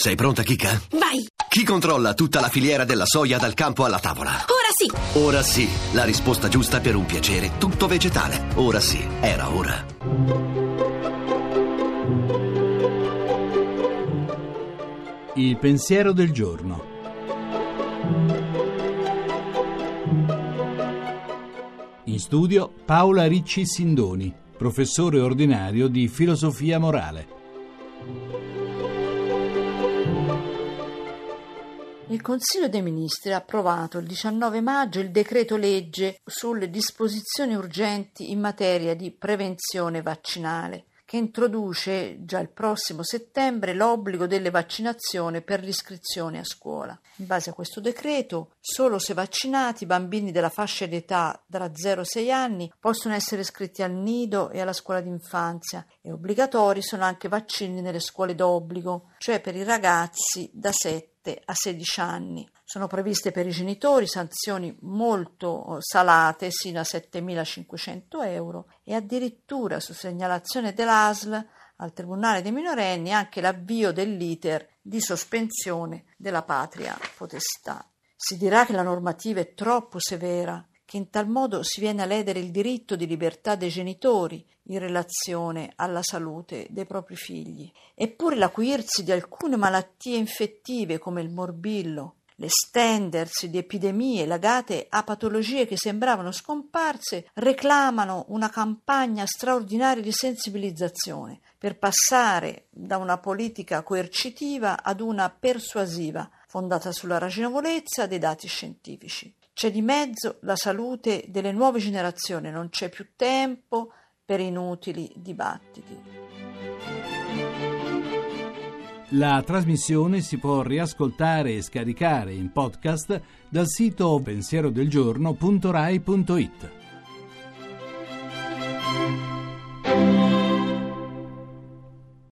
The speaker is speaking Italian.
Sei pronta, Kika? Vai! Chi controlla tutta la filiera della soia dal campo alla tavola? Ora sì! Ora sì, la risposta giusta per un piacere tutto vegetale. Ora sì, era ora. Il pensiero del giorno. In studio Paola Ricci Sindoni, professore ordinario di filosofia morale. Il Consiglio dei Ministri ha approvato il 19 maggio il decreto legge sulle disposizioni urgenti in materia di prevenzione vaccinale che introduce già il prossimo settembre l'obbligo delle vaccinazioni per l'iscrizione a scuola. In base a questo decreto, solo se vaccinati i bambini della fascia d'età tra 0 e 6 anni possono essere iscritti al nido e alla scuola d'infanzia e obbligatori sono anche vaccini nelle scuole d'obbligo, cioè per i ragazzi da 7 a 16 anni. Sono previste per i genitori sanzioni molto salate, sino a 7.500 euro, e addirittura su segnalazione dell'ASL al Tribunale dei minorenni anche l'avvio dell'iter di sospensione della patria potestà. Si dirà che la normativa è troppo severa, che in tal modo si viene a ledere il diritto di libertà dei genitori in relazione alla salute dei propri figli. Eppure l'acuirsi di alcune malattie infettive come il morbillo, l'estendersi di epidemie legate a patologie che sembravano scomparse reclamano una campagna straordinaria di sensibilizzazione per passare da una politica coercitiva ad una persuasiva fondata sulla ragionevolezza dei dati scientifici. C'è di mezzo la salute delle nuove generazioni, non c'è più tempo per inutili dibattiti. La trasmissione si può riascoltare e scaricare in podcast dal sito pensierodelgiorno.rai.it.